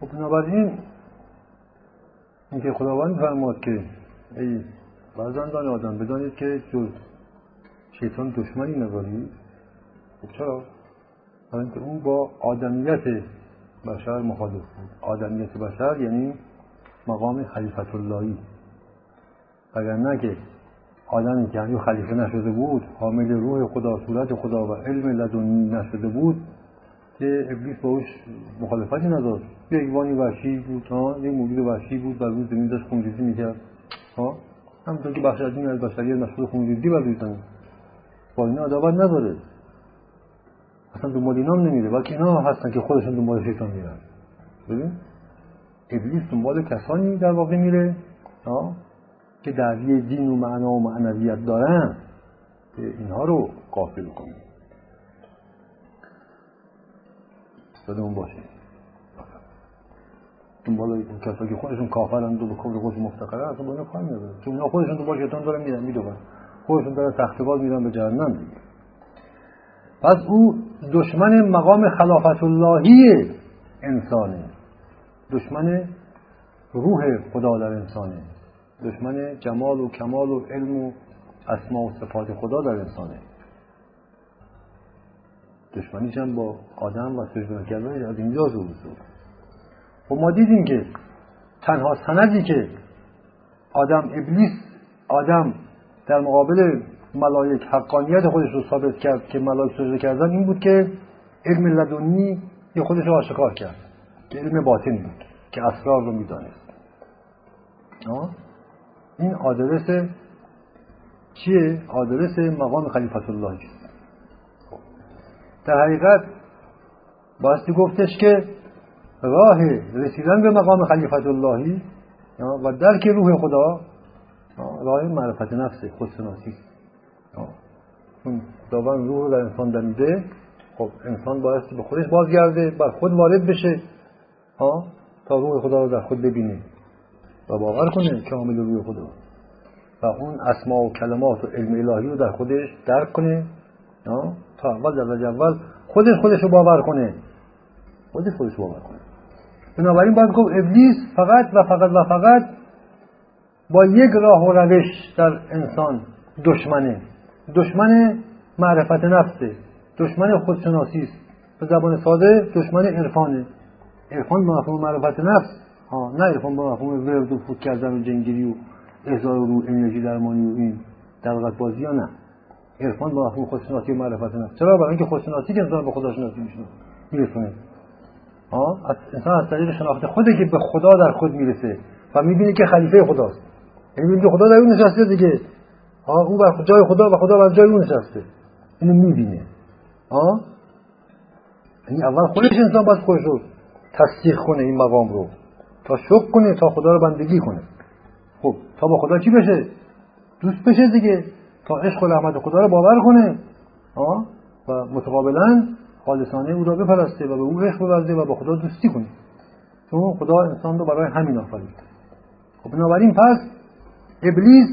خب بنابراین اینکه خداوند فرماد که ای فرزندان آدم بدانید که جز شیطان دشمنی نداری خب چرا؟ برای اینکه اون با آدمیت بشر مخالف بود. آدمیت بشر یعنی مقام خلیفت اللهی اگر نه که آدمی که هنوز خلیفه نشده بود حامل روح خدا صورت خدا و علم لدنی نشده بود که ابلیس باش مخالفتی نداشت. یه ایوانی وحشی بود ها؟ یه موجود وحشی بود بر روی زمین داشت خونریزی می‌کرد ها؟ همونطور که بخش عظیمی از بشریت مشغول خونریزی بر روی با اینا عداوت نداره. اصلا دنبال اینا نمیره بلکه اینا هستن که خودشون دنبال شیطان میرن. ببین؟ ابلیس دنبال کسانی در واقع میره که دعوی دین و معنا و معنویت دارن که اینها رو قافل کنیم اون باشه. دنبال این کسایی که خودشون کافرند و به کفر خودشون مفتقره اصلا با اینا کار نداره چون اونا خودشون دنبال شیطان دارن میرن می‌دونن خودشون دارن تختگاه میرن به جهنم. دیگه پس او دشمن مقام خلافت اللهی انسانه. دشمن روح خدا در انسانه. دشمن جمال و کمال و علم و اسما و صفات خدا در انسانه. دشمنیش هم با آدم و سجده کردن از اینجا ظهور شد و ما دیدیم که تنها سندی که آدم ابلیس آدم در مقابل ملائک حقانیت خودش رو ثابت کرد که ملائک سجده کردن این بود که علم لدنی یه خودش رو آشکار کرد که علم باطن بود که اسرار رو می‌دانست. این آدرس چیه؟ آدرس مقام خلیفت الله. در حقیقت باستی گفتش که راه رسیدن به مقام خلیفت اللهی و درک روح خدا راه معرفت نفس خودشناسی. چون داون روح رو در انسان دمیده. خب انسان بایستی به خودش بازگرده بر خود وارد بشه ها تا روح خدا رو در خود ببینه و باور کنه که عامل روی خدا. و اون اسما و کلمات و علم الهی رو در خودش درک کنه. تا اول در اول خودش خودش رو باور کنه. خودش خودش رو باور کنه. بنابراین باید گفت ابلیس فقط و فقط و فقط با یک راه و روش در انسان دشمنه. دشمن معرفت نفسه. دشمن خودشناسی است. به زبان ساده دشمن عرفانه. عرفان به مفهوم معرفت نفس. ها نه عرفان به مفهوم ورد و فوت کردن و جنگیری و احضار رو انرژی درمانی و این دلغت بازی ها نه. عرفان با مفهوم خودشناسی و معرفت نفس چرا برای اینکه خودشناسی که انسان به خدا شناسی میشه میرسونه ها انسان از طریق شناخت خوده که به خدا در خود می‌رسه و می‌بینه که خلیفه خداست یعنی می‌بینه که خدا در اون نشسته دیگه ها او بر جای خدا و خدا بر جای اون نشسته اینو می‌بینه ها یعنی اول خودش انسان باید خودش رو تصدیق کنه این مقام رو تا شک کنه تا خدا رو بندگی کنه خب تا با خدا چی بشه دوست بشه دیگه تا عشق و رحمت خدا رو باور کنه. آه؟ و متقابلا خالصانه او را بپرسته و به او عشق بورزه و با خدا دوستی کنه. چون خدا انسان رو برای همین آفرید. خب بنابراین پس ابلیس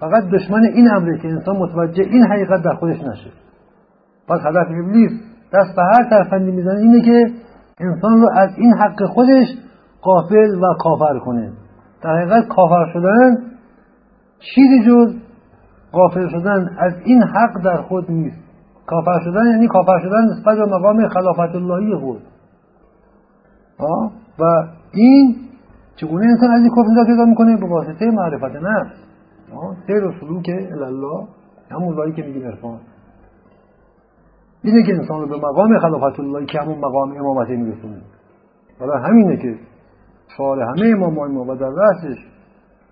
فقط دشمن این امره که انسان متوجه این حقیقت در خودش نشه. پس هدف ابلیس دست به هر ترفندی می‌زنه اینه که انسان رو از این حق خودش قافل و کافر کنه. در حقیقت کافر شدن چیزی جز غافل شدن از این حق در خود نیست. کافر شدن یعنی کافر شدن نسبت به مقام خلافت اللهی خود. و این چگونه انسان از این کفر نجات پیدا می‌کنه؟ به واسطه معرفت نفس. سیر و سلوک الله همون راهی که میگیم عرفان. اینه که انسان رو به مقام خلافت اللهی که همون مقام امامت میرسونه. برای همینه که شعار همه امام ما و در رأسش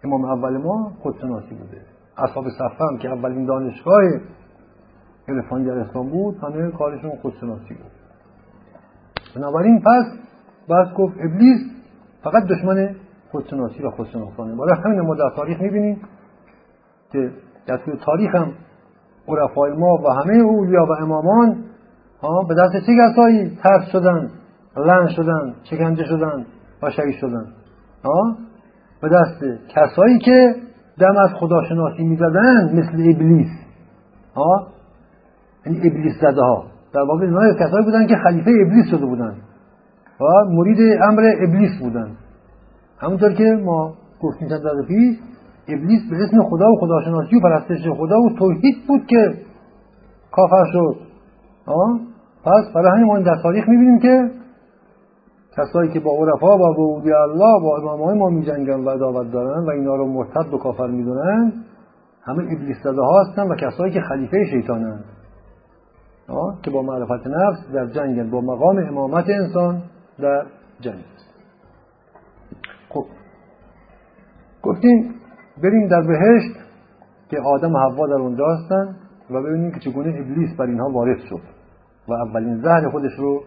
امام اول ما خودشناسی بوده. اصحاب صفه هم که اولین دانشگاه عرفانی در اسلام بود همه کارشون خودشناسی بود. بنابراین پس بس گفت ابلیس فقط دشمن خودشناسی و خودشناسانه. برای همین ما در تاریخ می‌بینیم که در طول تاریخ هم عرفای ما و همه اولیا و امامان ها به دست چه کسایی ترس شدن لن شدن شکنجه شدن و شهید شدن؟ ها؟ به دست کسایی که دم از خداشناسی می‌زدن مثل ابلیس. ها؟ این یعنی ابلیس زده ها. در واقع اینا کسایی بودن که خلیفه ابلیس شده بودن. و مرید امر ابلیس بودن. همونطور که ما گفتیم چند دقیقه پیش ابلیس به اسم خدا و خداشناسی و پرستش خدا و توحید بود که کافر شد. آه؟ پس برای همین ما در تاریخ می‌بینیم که کسایی که با عرفا با بودی الله با امام های ما میجنگن و عداوت دارن و اینا رو مرتد و کافر می‌دونن همه ابلیس زده هستن و کسایی که خلیفه شیطانند. که با معرفت نفس در جنگ با مقام امامت انسان در جنگ. خب. گفتیم بریم در بهشت که آدم و حوا در اونجا هستن و ببینیم که چگونه ابلیس بر اینها وارد شد و اولین زهر خودش رو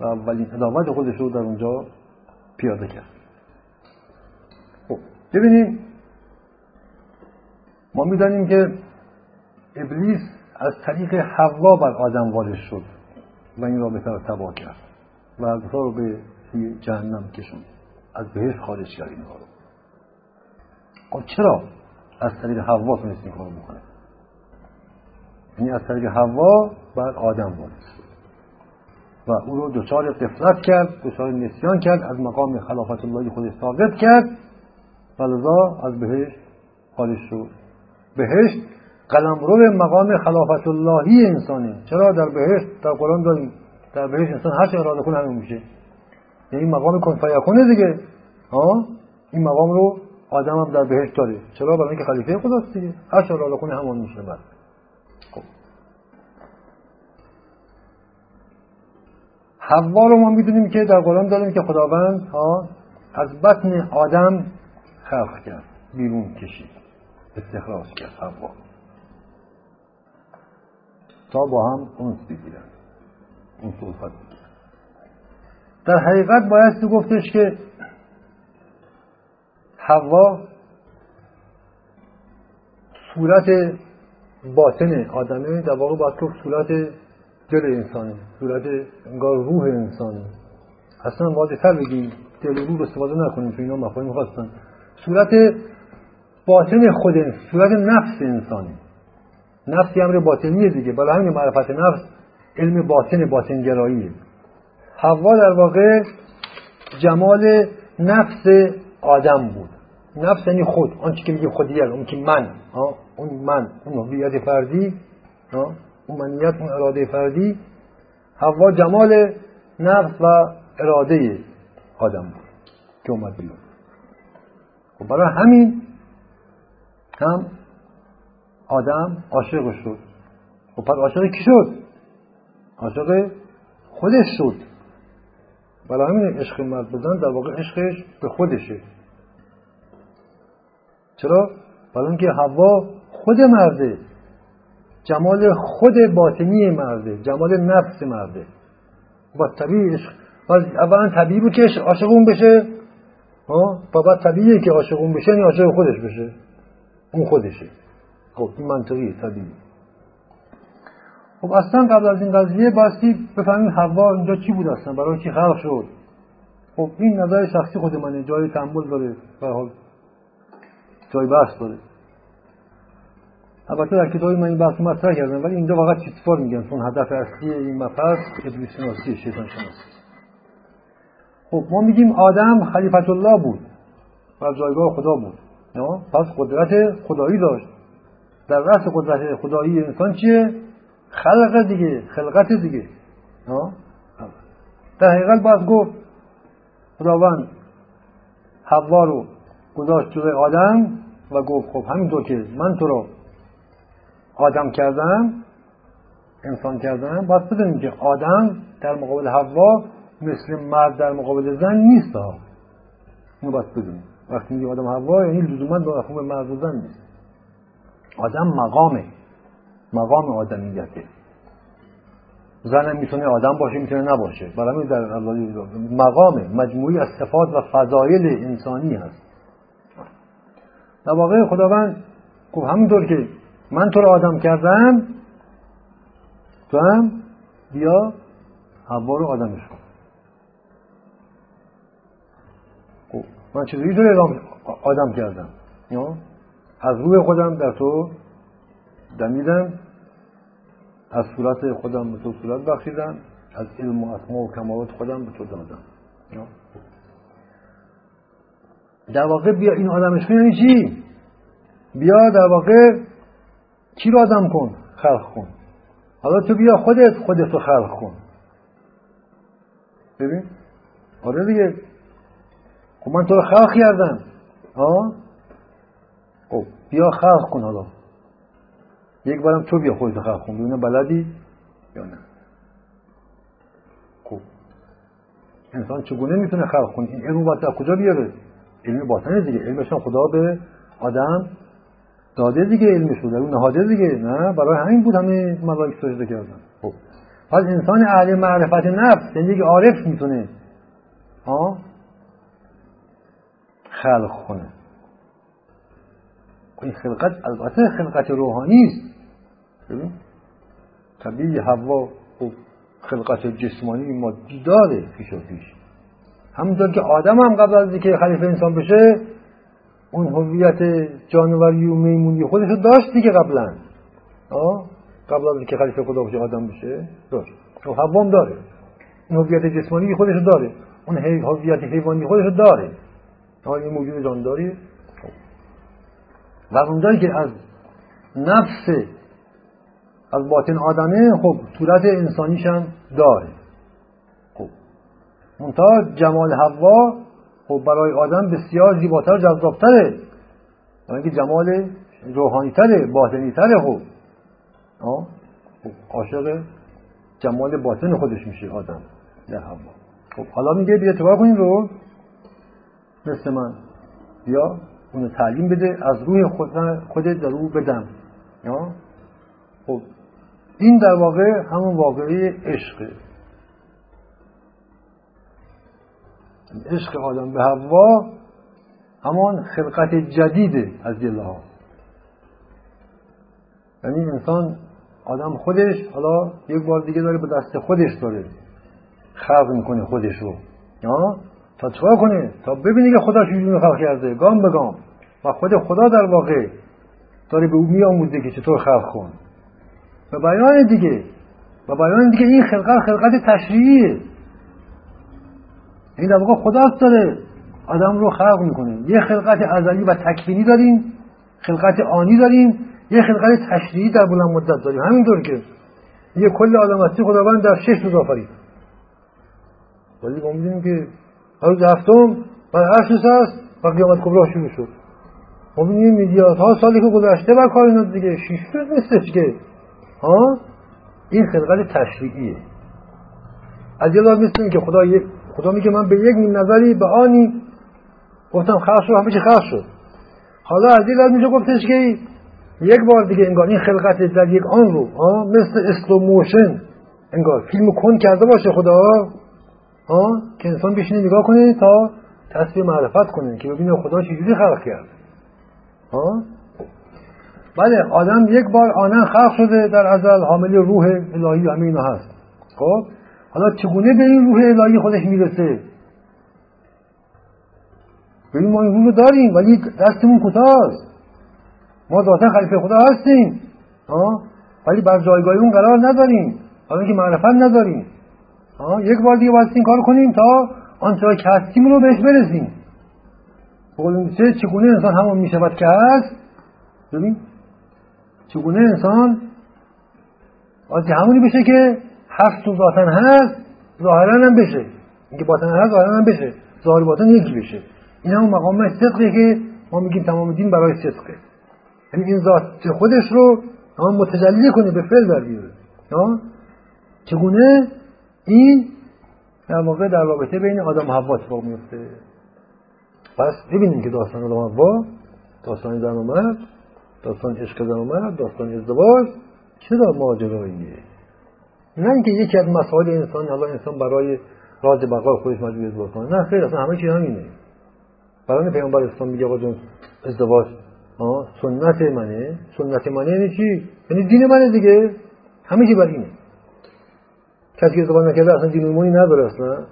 و اولین ادامت خودش رو در اونجا پیاده کرد. خب ببینیم. ما می‌دانیم که ابلیس از طریق حوا بر آدم وارد شد و این رابطه رو تباه کرد و از رو به جهنم کشون از بهش خارج کرد اینها رو. خب چرا از طریق حوا تونست این کار بکنه؟ یعنی از طریق حوا بر آدم وارد شد. و او رو دچار قفلت کرد دچار نسیان کرد از مقام خلافت اللهی خودش ثابت کرد و از بهش خارج شد. بهشت قلمرو مقام خلافت اللهی انسانه. چرا در بهشت در قرآن داریم در بهشت انسان هر چه اراده کنه همین میشه. یعنی مقام کن فیکونه دیگه. ها؟ این مقام رو آدم هم در بهشت داره. چرا؟ برای اینکه خلیفه خداست دیگه. هر چه اراده کنه همون میشه بعد خب حوا رو ما می‌دونیم که در قرآن داریم که خداوند ها از بطن آدم خلق کرد بیرون کشید استخراج کرد حوا. تا با هم اونس بگیرن اون صحبت در حقیقت باید تو گفتش که حوا صورت باطن آدمه در واقع باید گفت صورت دل انسانی صورت انگار روح انسانی اصلا واضح تر بگیم دل و روح استفاده نکنیم تو اینا مفاهیم خواستن صورت باطن خود صورت نفس انسانی نفس امر باطنیه دیگه. برای همین معرفت نفس علم باطن باطنگراییه حوا در واقع جمال نفس آدم بود. نفس یعنی خود. آنچه که میگه خودیت اون که من. اون من. اون هویت فردی. اون منیت اون اراده فردی حوا جمال نفس و اراده آدم بود که اومد بیرون. خب برای همین هم آدم عاشق شد. خب پس عاشق کی شد؟ عاشق خودش شد. برای همین عشق مرد بودن در واقع عشقش به خودشه. چرا؟ برای اینکه هوا خود مرده. جمال خود باطنی مرده جمال نفس مرده. با طبیعی عشق. اولا طبیعی بود که عاشق اون بشه و بعد طبیعیه که عاشق اون بشه یعنی عاشق خودش بشه. اون خودشه. خب این منطقیه طبیعی خب اصلا قبل از این قضیه باستی بفهمیم حوا اینجا چی بود اصلا؟ برای چی خلق شد. خب این نظر شخصی خود منه. جای تحمل داره به حال. جای بحث داره. البته در کتابی من این بحث مطرح کردم ولی اینجا واقعا چیتفار میگن چون هدف اصلی این مبحث ابلیس شناسی شیطان شناسی خب ما میگیم آدم خلیفت الله بود و جایگاه خدا بود پس قدرت خدایی داشت در رأس قدرت خدایی انسان چیه خلق دیگه خلقت دیگه در حقیقت باید گفت خداوند حوا رو گذاشت جلوی آدم و گفت خب همینطور که من تو رو آدم کردم انسان کردم باید بدونیم که آدم در مقابل حوا مثل مرد در مقابل زن نیست ها. اینو باید بدونیم. وقتی میگه آدم حوا یعنی لزوما با مفهوم مرد و زن نیست. آدم مقامه مقام آدمیته. زن می‌تونه آدم باشه می‌تونه نباشه. برای در مقامه مجموعی از صفات و فضایل انسانی هست. در واقع خداوند گفت همونطور که من تو رو آدم کردم تو هم بیا حوا رو آدمش کن. خب من چیزی تو آدم کردم. از روی خودم در تو دمیدم از صورت خودم به تو صورت بخشیدم از علم و اسما و کمالات خودم به تو دادم. در واقع بیا این آدمش یعنی چی؟ بیا در واقع کی رو آدم کن؟ خلق کن. حالا تو بیا خودت خودت رو خلق کن. ببین؟ آره دیگه. خب من تو رو خلق کردم. ها خب بیا خلق کن حالا. یک بارم تو بیا خودت خلق کن. ببینم بلدی یا نه. خب. انسان چگونه می‌تونه خلق کنه؟ این علم باید کجا بیاره؟ علم باطنه دیگه. علمشان خدا به آدم داده دیگه علمش رو در اون نهاده دیگه. نه برای همین بود همه ملائک سجده کردن. خب. پس انسان اهل معرفت نفس یعنی یک عارف می‌تونه. ها؟ خلق کنه. این خلقت البته خلقت روحانی است. ببین. طبیعی هوا خب خلقت جسمانی مادی داره پیش و پیش. همونطور که آدم هم قبل از اینکه خلیفه انسان بشه اون هویت جانوری و میمونی خودش رو داشت دیگه قبلا. قبل از اینکه خلیفه خدا بشه آدم بشه داشت. و خب حوام داره. این هویت جسمانی خودش داره. اون هویت حیوانی خودش داره. این موجود جانداری. و اونجایی که از نفس از باطن آدمه خب صورت انسانیش هم داره. خب. منتها جمال حوا خب برای آدم بسیار زیباتر جذابتره. که جمال روحانیتره باطنیتره خب. عاشق جمال باطن خودش میشه آدم. در حوا خب حالا میگه بیا تو کنیم رو؟ مثل من. بیا اونو تعلیم بده از روی خود خودت در رو بدم. خب این در واقع همون واقعی عشقه. عشق آدم به هوا همان خلقت جدیده از دل ها. یعنی انسان آدم خودش حالا یک بار دیگه داره به دست خودش داره خلق می‌کنه خودش رو. تا چکار کنه؟ تا ببینی که خدا چجوری خلق کرده. گام به گام. و خود خدا در واقع داره به او میآموزه که چطور خلق کن. و بیان دیگه. و بیان دیگه این خلقت خلقت تشریعیه. این در واقع خدا داره آدم رو خلق می‌کنه. یه خلقت ازلی و تکوینی داریم خلقت آنی داریم یه خلقت تشریعی در بلند مدت داریم. همینطور که یه کل آدم هستی خداوند در شش روز آفرید. ولی ما می‌دونیم که روز هفتم و هر هست و قیامت کبرا شروع شد. ما می‌دونیم ها سالی که گذشته بر کائنات دیگه. شیش روز نیستش که. ها؟ این خلقت تشریعیه. از یه مثل که خدا یک خدا میگه من به یک نظری به آنی گفتم خلق شد همه چی خلق شد. حالا از یه میشه گفتش که یک بار دیگه انگار این خلقت در یک آن رو مثل slow motion انگار فیلم کند کرده باشه خدا ها که انسان بشینه نگاه کنه تا تصویر معرفت کنه که ببینه خدا چجوری خلق کرد. ها بله آدم یک بار آنن خلق شده در ازل حامل روح الهی همه اینا هست. خب؟ حالا چگونه به این روح الهی خودش می‌رسه؟ ببین ما این روح رو داریم ولی دستمون کوتاست ما ذاتا خلیفه خدا هستیم ها؟ ولی بر جایگاه اون قرار نداریم حالا که معرفت نداریم یک بار دیگه باید این کار کنیم تا آنچه که هستیم رو بهش برسیم. چه چگونه انسان همون می شود که هست؟ ببین چگونه انسان آنچه همونی بشه که هست تو ذاتن هست ظاهرا هم بشه. اینکه باطن هست ظاهرا هم بشه. ظاهر باطن یکی بشه. این همون مقام صدقه که ما میگیم تمام دین برای صدقه. یعنی این ذات خودش رو هم متجلی کنه به فعل در بیاره. چگونه؟ این در واقع در رابطه بین آدم حوا اتفاق میفته. پس ببینیم که داستان آدم حوا داستان زن و مرد داستان عشق زن و مرد داستان ازدواج چرا ماجراییه نه اینکه یکی از مسائل انسان حالا انسان برای راز بقای خودش مجبور ازدواج کنه نه خیر اصلا همه چیز همینه. برای پیامبر اسلام میگه آقا جون ازدواج سنت منه. سنت منه یعنی چی؟ یعنی دین منه دیگه. همه چی بر اینه. کسی که ازدواج نکرده اصلا دین ایمانی نداره اصلا.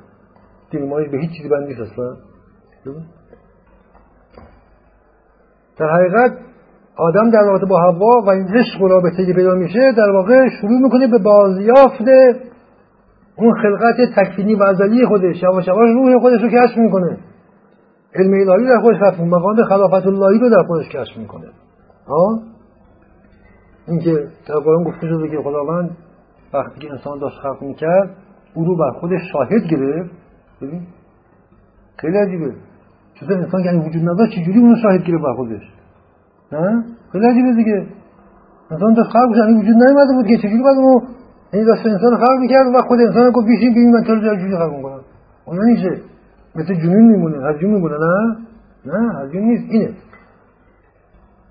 دین ایمانی به هیچ چیزی بند نیست اصلا. در حقیقت آدم در رابطه با هوا و این عشق و رابطه که پیدا میشه در واقع شروع می‌کنه به بازیافت اون خلقت تکفینی و ازلی خودش یواش یواش روح خودش رو کشف می‌کنه. علم الهی در خودش کشف مقام خلافت اللهی رو در خودش کشف می‌کنه. ها اینکه در قرآن گفته شده که خداوند وقتی که انسان داشت خلق می‌کرد او رو بر خودش شاهد گرفت. ببین خیلی عجیبه. چطور انسان که وجود نداشت چجوری اونو شاهد گرفت بر خودش؟ خیلی عجیبه دیگه انسان داشت خلق یعنی وجود نیومده بود که چجوری اونو این داشت انسان خلق می‌کرد و خود انسان گفت بیشین ببین من تو رو جوری خلق می‌کنم اون نمیشه مثل جنون میمونه هر جون میمونه نه نه هر جون نیست اینه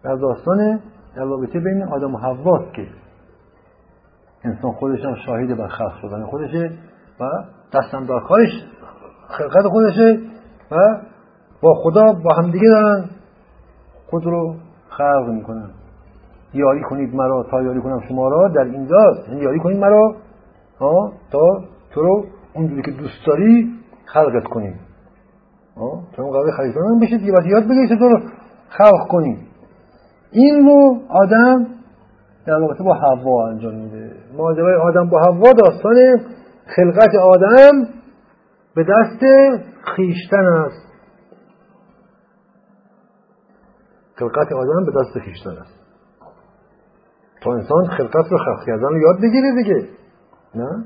در داستان در رابطه بین آدم و حواست که انسان خودش هم شاهد بر خلق شدن خودشه و دستم دار کارش خلقت خودشه و با خدا با همدیگه دارن خود رو خلق می‌کنن یاری کنید مرا تا یاری کنم شما را در اینجاست. یعنی یاری کنید مرا. تا تو رو اونجوری که دوست داری خلقت کنیم چون قبل خلیفه من بشید دیگه بس یاد تو رو خلق کنیم این رو آدم در رابطه با حوا انجام میده. ماجرای آدم با حوا داستان خلقت آدم به دست خیشتن است. خلقت آدم به دست خیشتن است. تا انسان خلقت رو خلق کردن رو یاد بگیره دیگه. نه؟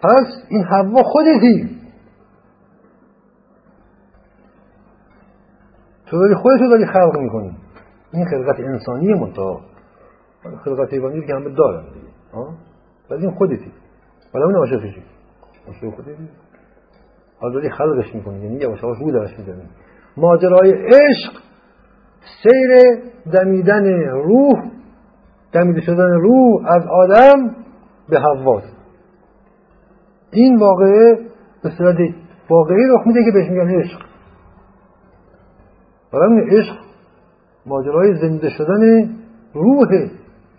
پس این حوا خودتی. تو داری خودتو داری خلق می‌کنی. این خلقت انسانی منتها خلقت حیوانی که همه دارن دیگه. ولی این خودتی. ولی اون عاشقشی عاشق خودتی. حالا داری خلقش می‌کنی. یعنی یواش یواش رو درش می‌زنی ماجرای عشق سیر دمیدن روح دمیده شدن روح از آدم به حواست این واقعه به صورت واقعی رخ میده که بهش میگن عشق. برای عشق ماجرای زنده شدن روح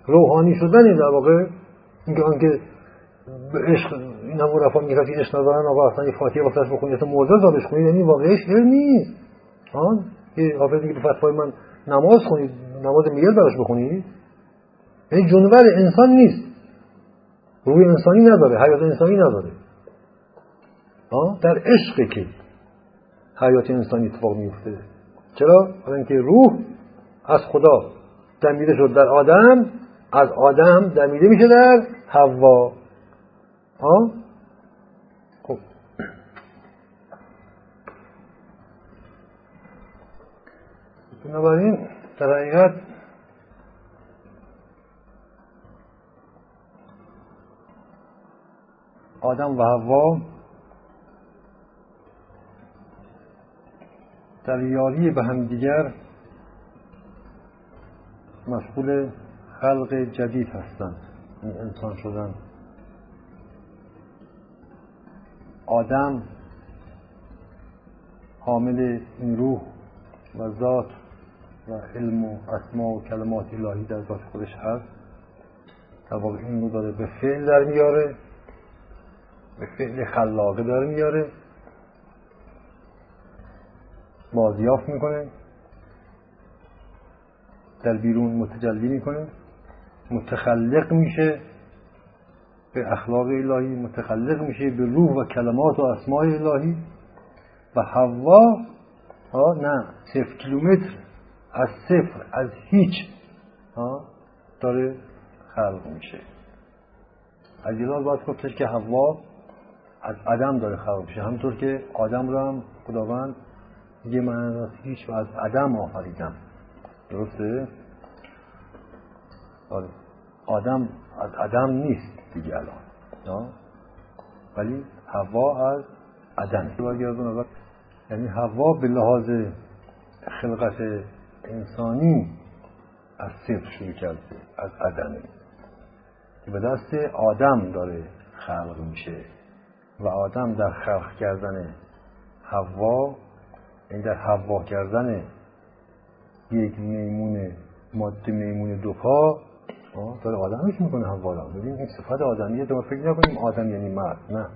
روحانی شدن در واقع. اینکه آنکه به عشق این هم رفا میگه که عشق ندارن آقا اصلا یه فاتحه واسه بخونید اصلا موضوع زادش یعنی واقعی عشق نیست. که حافظ که تو فتوای من نماز خونید نماز میل براش بخونید یعنی جنور انسان نیست. روی انسانی نداره حیات انسانی نداره. در عشق که حیات انسانی اتفاق میفته. چرا؟ برای اینکه روح از خدا دمیده شد در آدم از آدم دمیده میشه در ها خب بنابراین در حقیقت آدم و حوا در یاری به همدیگر مشغول خلق جدید هستند. این انسان شدن. آدم حامل این روح و ذات و علم و اسما و کلمات الهی در ذات خودش هست. در واقع این رو داره به فعل در میاره به فعل خلاقه داره میاره. بازیافت می‌کنه. در بیرون متجلی می‌کنه. متخلق میشه به اخلاق الهی متخلق میشه به روح و کلمات و اسماء الهی. و ها نه صفر کیلومتر. از صفر از هیچ ها داره خلق میشه. از این باید گفتش که حوا از آدم داره خلق میشه. همطور که آدم رو هم خداوند میگه من از هیچ و از عدم آفریدم درسته؟ آره. آدم از عدم نیست دیگه الان ولی هوا از عدم. یعنی هوا به لحاظ خلقت انسانی از صفر شروع کرده از عدمه. که به دست آدم داره خلق میشه و آدم در خلق کردن هوا این در حوا کردن یک میمون ماده میمون دو پا داره آدمش می‌کنه حوا را ببین این صفت آدمیه ما فکر نکنیم آدم یعنی مرد نه.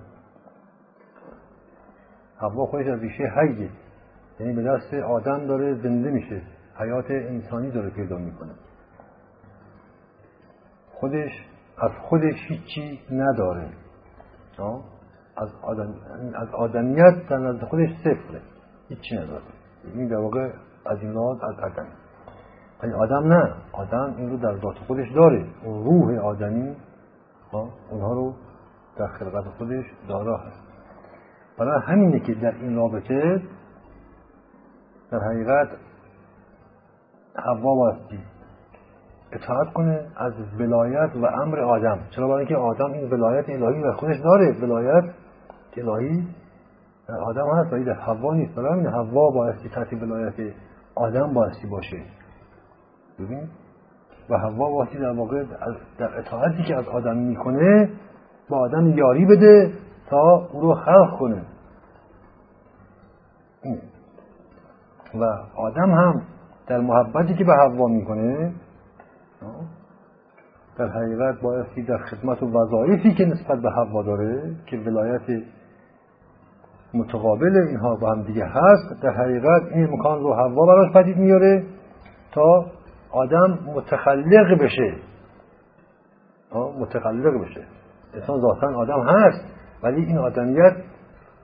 حوا خودش از ریشه حیه یعنی به دست آدم داره زنده میشه. حیات انسانی داره پیدا می‌کنه. خودش از خودش هیچی نداره. از, آدم، از آدمیت نزد خودش صفره. هیچی نداره. این در واقع از این از عدم. ولی آدم نه. آدم این رو در ذات خودش داره. روح آدمی اونها رو در خلقت خودش دارا هست برای همینه که در این رابطه در حقیقت حوا باستی اطاعت کنه از ولایت و امر آدم. چرا برای اینکه آدم این ولایت الهی در خودش داره. ولایت الهی در آدم هست ولی در حوا نیست. برای همین حوا بایستی تحت ولایت آدم بایستی باشه. ببین؟ و حوا بایستی در واقع در اطاعتی که از آدم می‌کنه با آدم یاری بده تا او رو خلق کنه. و آدم هم در محبتی که به حوا می‌کنه در حقیقت بایستی در خدمت و وظایفی که نسبت به حوا داره که ولایت متقابل اینها با هم دیگه هست در حقیقت این امکان رو حوا براش پدید میاره تا آدم متخلق بشه. متخلق بشه. انسان ذاتا آدم هست ولی این آدمیت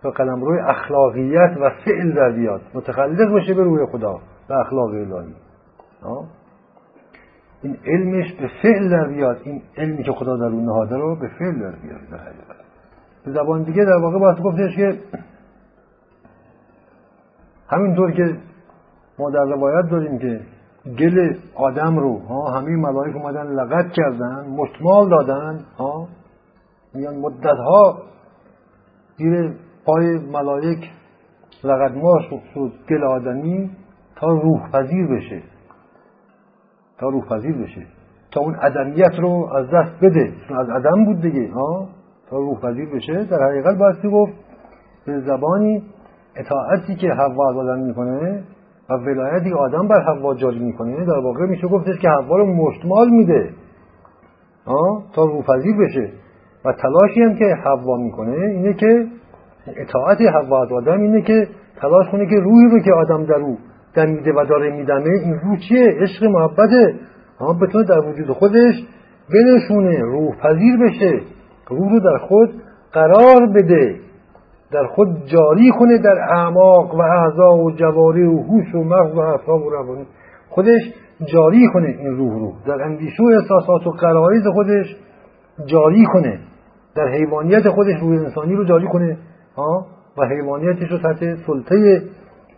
به قدم روی اخلاقیت و فعل در بیاد. متخلق بشه به روی خدا. و اخلاق الهی. این علمش به فعل در بیاد. این علمی که خدا در اون نهاده رو به فعل در بیاد. در حقیقت. به زبان دیگه در واقع باید گفتش که همینطور که ما در روایت داریم که گل آدم رو ها همه ملائک اومدن لغت کردن مشتمال دادن ها میان مدت ها زیر پای ملائک لغت ما شد گل آدمی. تا روح پذیر بشه. تا روح پذیر بشه. تا اون عدمیت رو از دست بده. چون از عدم بود دیگه ها؟ تا روح پذیر بشه در حقیقت بایستی گفت به زبانی اطاعتی که حوا از آدم می‌کنه و ولایتی آدم بر حوا جاری می‌کنه در واقع میشه گفتش که حوا رو مشتمال میده. تا روپذیر بشه. و تلاشی هم که حوا می‌کنه اینه که اطاعت حوا از آدم اینه که تلاش کنه که روحی رو که آدم در او دمیده و داره میدمه این روح چیه؟ عشق محبته. اما بتونه در وجود خودش بنشونه روح پذیر بشه. روح رو در خود قرار بده. در خود جاری کنه در اعماق و اعضا و جواری و هوش و مغز و اعصاب و روانی. خودش جاری کنه این روح رو. در اندیشه و احساسات و قرائز خودش جاری کنه. در حیوانیت خودش روح انسانی رو جاری کنه. ها؟ و حیوانیتش رو تحت سلطه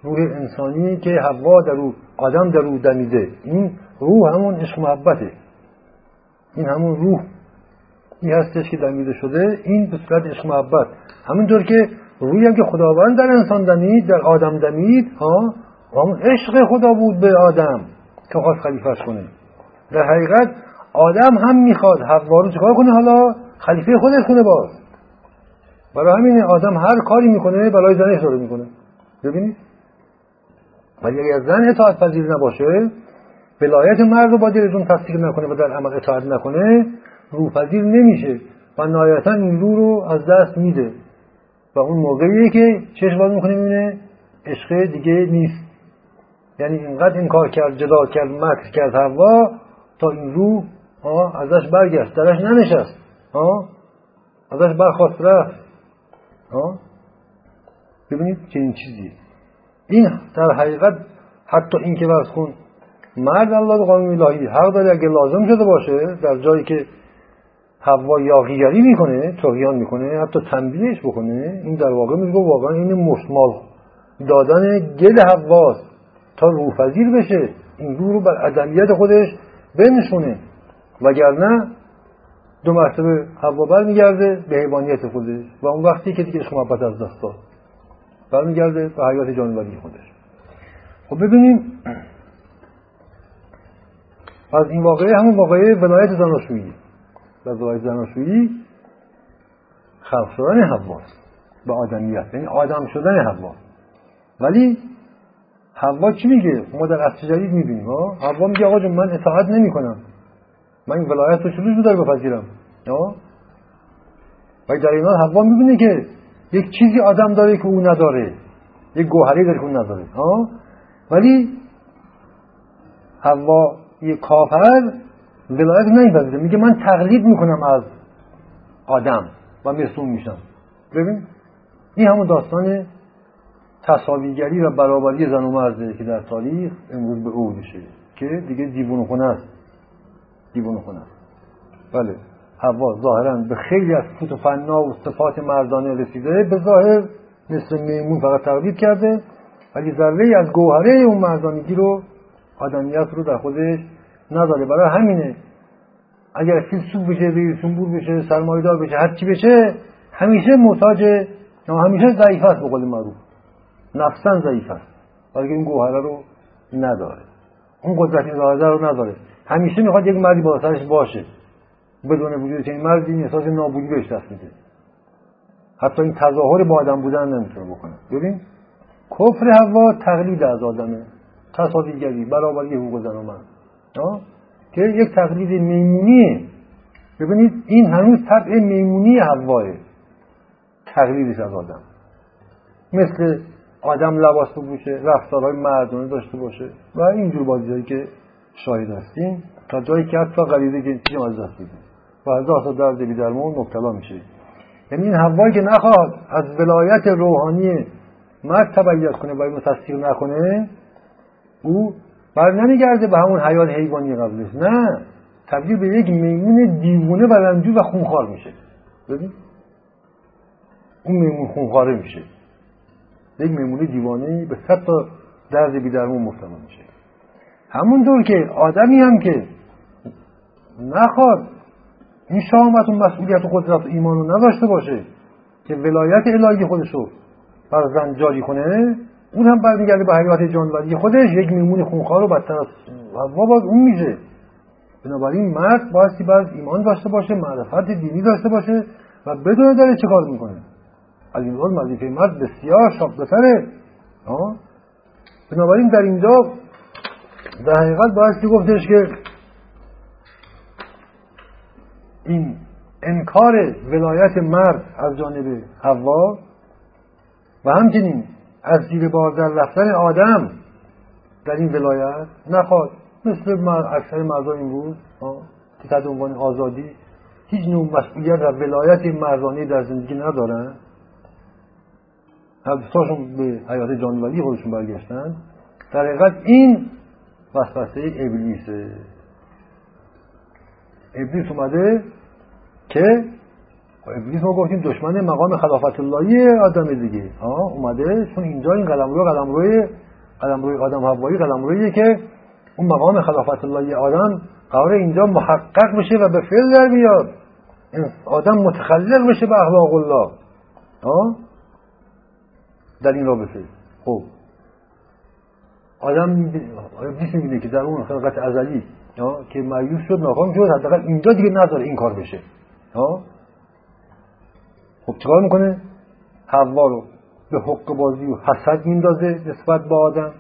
روح انسانی که هوا در او آدم در او دمیده. این روح همون عشق محبته. این همون روح. این هستش که دمیده شده. این به صورت عشق محبت. همینطور که روی هم که خداوند در انسان دمید در آدم دمید ها همون عشق خدا بود به آدم که خواست خلیفهش کنه. در حقیقت آدم هم می‌خواد حوا رو چکار کنه؟ حالا خلیفه خودش کنه باز. برای همین آدم هر کاری می‌کنه برای زنش رو می‌کنه. ببینید؟ ولی اگر زن اطاعت پذیر نباشه ولایت مرد رو با دلتون تصدیق نکنه و در عمل اطاعت نکنه روپذیر نمیشه و نهایتا این رو رو از دست میده. و اون موقعیه که چشم باز می‌کنه می‌بینه عشق دیگه نیست. یعنی اینقدر این کار کرد جدا کرد مکر کرد هوا تا این رو ازش برگشت درش ننشست ازش برخواست رفت ببینید چنین چیزی این در حقیقت حتی این که کن مرد الله قانون الهی حق داره اگه لازم شده باشه در جایی که هوا یاغیگری می‌کنه توهیان می‌کنه حتی تنبیهش بکنه این در واقع میگه واقعا این مشمال دادن گل هواست تا روحپذیر بشه. این روح رو بر عدمیت خودش بنشونه. وگرنه دو مرتبه هوا برمیگرده به حیوانیت خودش. و اون وقتی که دیگه شما از دست داد برمیگرده به حیات جانوری خودش. خب ببینیم. از این واقعه همون واقعه ولایت زناشویی. و ولایت زناشویی خلق شدن حواست به آدمیت یعنی آدم شدن حوا. ولی حوا چی میگه؟ ما در اصل جدید می‌بینیم حوا میگه آقا من اطاعت نمی کنم من ولایت رو رو داره بپذیرم. و در این حال حوا می‌بینه که یک چیزی آدم داره که او نداره. یک گوهری داره که او نداره. ولی حوا یک کافر ولایت نمیپذیره میگه من تقلید می‌کنم از آدم و اون میشم. ببین این همون داستان تصاویگری و برابری زن و مرده که در تاریخ امروز به عودشه که دیگه دیوون خونه است. دیوون خونه است. بله. هوا ظاهرا به خیلی از فوت و فنا و صفات مردانه رسیده به ظاهر مثل میمون فقط تقلید کرده ولی ذره از گوهره اون مردانگی رو آدمیت رو در خودش نداره برای همینه اگر فیلسوف بشه ریسونبور بشه سرمایدار بشه هر چی بشه همیشه محتاج همیشه ضعیف است به قول معروف. نفسا ضعیف است. ولی این گوهره رو نداره. اون قدرت ظاهره رو نداره. همیشه می‌خواد یک مردی با سرش باشه. بدون وجود این مردی احساس نابودی بهش دست میده. حتی این تظاهر با آدم بودن نمی‌تونه بکنه. ببین کفر هوا تقلید از آدمه. تصادیگری برابری حقوق زن و مرد. که یک تقلید میمونیه. ببینید این هنوز طبع میمونی هواه تقلیدش از آدم. مثل آدم لباس بپوشه رفتارهای مردانه داشته باشه و اینجور بازیهایی که شاهد هستیم تا جایی که حتی غریزه جنسی از دست و هزار تا درد بی درمون مبتلا میشه. یعنی این هوایی که نخواد از ولایت روحانی مرد تبعیت کنه و اینو تصدیق نکنه او بر نمیگرده به همون حیات حیوانی قبلش. نه. تبدیل به یک میمون دیوونه و و خونخوار میشه. ببین. اون میمون خونخواره میشه. یک میمون دیوانه به صد تا درد بیدرمون مبتلا میشه. همونطور که آدمی هم که نخواد این شامت و مسئولیت و قدرت ایمان رو نداشته باشه که ولایت الهی خودشو بر زن جاری کنه اون هم برمیگرده به حیات جانوری خودش یک میمون خونخوار رو بدتر از حوا باز اون میشه. بنابراین مرد بایستی باید ایمان داشته باشه معرفت دینی داشته باشه و بدون داره چه کار می‌کنه. از این وظیفه مرد بسیار شاق بسره بنابراین در اینجا در حقیقت بایستی گفتش که این انکار ولایت مرد از جانب حوا و همچنین از زیر بار در رفتن آدم در این ولایت نخواد مثل اکثر مردان امروز که تحت عنوان آزادی هیچ نوع مسئولیت و ولایت مردانه در زندگی ندارن. حدثاشون به حیات جانوری خودشون برگشتن. در حقیقت این وسوسه ابلیسه. ابلیس اومده که ابلیس ما گفتیم دشمن مقام خلافت اللهی آدم دیگه. ها اومده چون اینجا این قلم روی قلم روی آدم هوایی قلم رویه که اون مقام خلافت اللهی آدم قرار اینجا محقق بشه و به فعل در بیاد. آدم متخلق بشه به اخلاق الله. ها در این رابطه. خب. آدم ابلیس می‌بینه که در اون خلقت ازلی که مایوس شد ناکام شد حداقل اینجا دیگه نذاره این کار بشه خب چکار می‌کنه حوا رو به حق بازی و حسد میندازه نسبت به آدم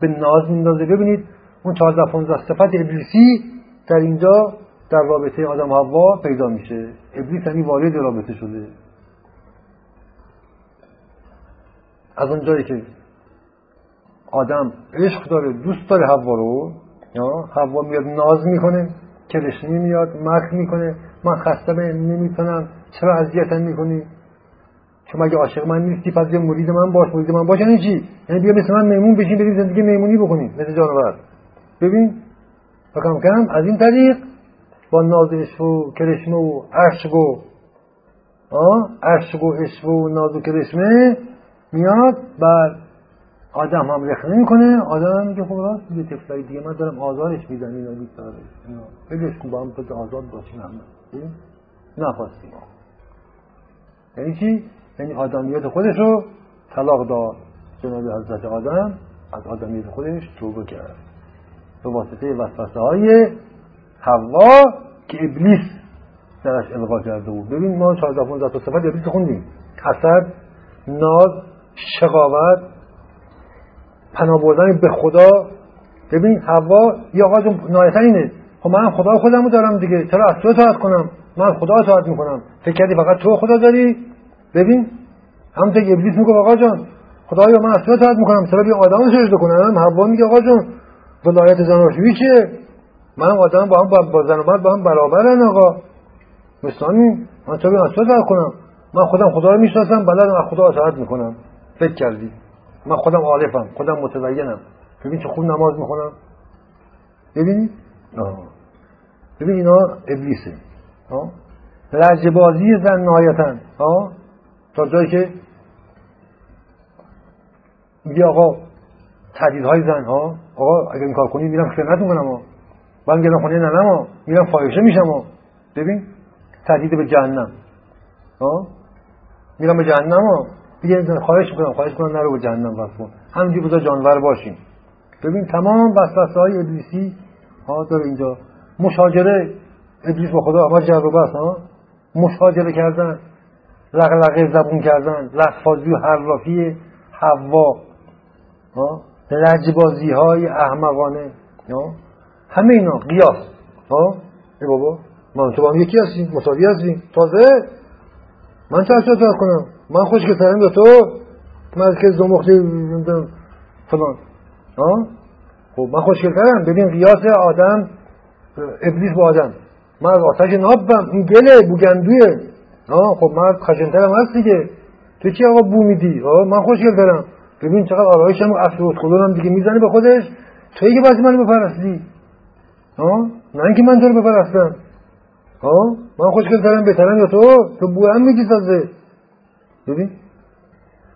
به ناز میندازه ببینید اون 14 15 صفت ابلیسی در اینجا در رابطه آدم حوا پیدا میشه ابلیس یعنی وارد رابطه شده از اونجایی که آدم عشق داره دوست داره حوا رو حوا میاد ناز می‌کنه کرشمی میاد مکر می‌کنه. من خسته نمی‌تونم. چرا اذیتم می‌کنی؟ چون مگه عاشق من نیستی پس یه مرید من باش. مرید من باش یعنی چی؟ یعنی بیا مثل من میمون بشین بریم زندگی میمونی بکنیم. مثل جانور ببین؟ و کم کم از این طریق با ناز عشق و کرشمه و عشق و عشق و عشق و ناز و کرشمه میاد. بر آدم هم رخنه می‌کنه آدم میگه خب راست یه تفلای دیگه من دارم آزارش میدم اینا بگش کن با هم آزاد باشیم همه. نخواستیم یعنی چی؟ یعنی آدمیت خودش رو طلاق داد. جناب حضرت آدم از آدمیت خودش توبه کرد. به واسطه وسوسه های هوا که ابلیس درش القا کرده بود. ببین ما 14 15 تا صفت ابلیس خوندیم. حسد ناز شقاوت پناه بردن به خدا. ببین هوا یا آقا جون اینه. خب من خدا خودم دارم دیگه. چرا از تو اطاعت کنم؟ من خدا اطاعت می‌کنم. فکر کردی فقط تو خدا داری؟ ببین. همونطور که ابلیس میگه آقا جان خدایا من از تو می‌کنم. چرا بیا آدم سجده کنم؟ هوا میگه آقا جان ولایت زناشویی چیه؟ من آدم با هم با زن و مرد با هم برابرن آقا. مثلا من تو از تو کنم؟ من خودم خدا رو می‌شناسم بلدم از خدا اطاعت می‌کنم. فکر کردی. من خودم عارفم خودم متدینم. ببین چه خوب نماز می‌خونم. ببینی ببین اینا ابلیسه. لجبازی زن نهایتا. تا جایی که میگه آقا های زن ها آقا اگر این کار کنی میرم خیانت می‌کنم ها من گرم خونه ننم ها میرم فایشه میشم ها ببین؟ تهدید به جهنم. ها میرم به جهنم ها دیگه خواهش می‌کنم خواهش کنم نرو به جهنم بس کن. همینجوری بذار جانور باشیم. ببین تمام وسوسه های ابلیسی ها داره اینجا. مشاجره ابلیس با خدا ما جر بس ها. مشاجره کردن لغلقه زبون کردن لفاظی و حرافی حوا لجبازی های احمقانه همه اینا قیاس ها. ای بابا من تو با هم یکی هستیم مساوی هستیم. تازه من چه اصلا کنم؟ من خوش که به تو من که زمختی فلان. ها؟ خب من خوشگلترم ببین قیاس آدم ابلیس با آدم. من از آتش نابم. این گله بوگندویه خب من خشنترم هست دیگه. تو چی آقا بو میدی؟ من خوشگلترم ببین چقدر آرایش هم افسر هم دیگه می‌زنه به خودش. توی که باید منو بپرستی. ها؟ نه اینکه من تو رو بپرستم. ها من خوشگلترم بهترم یا تو. تو بو هم میگی سازه. ببین.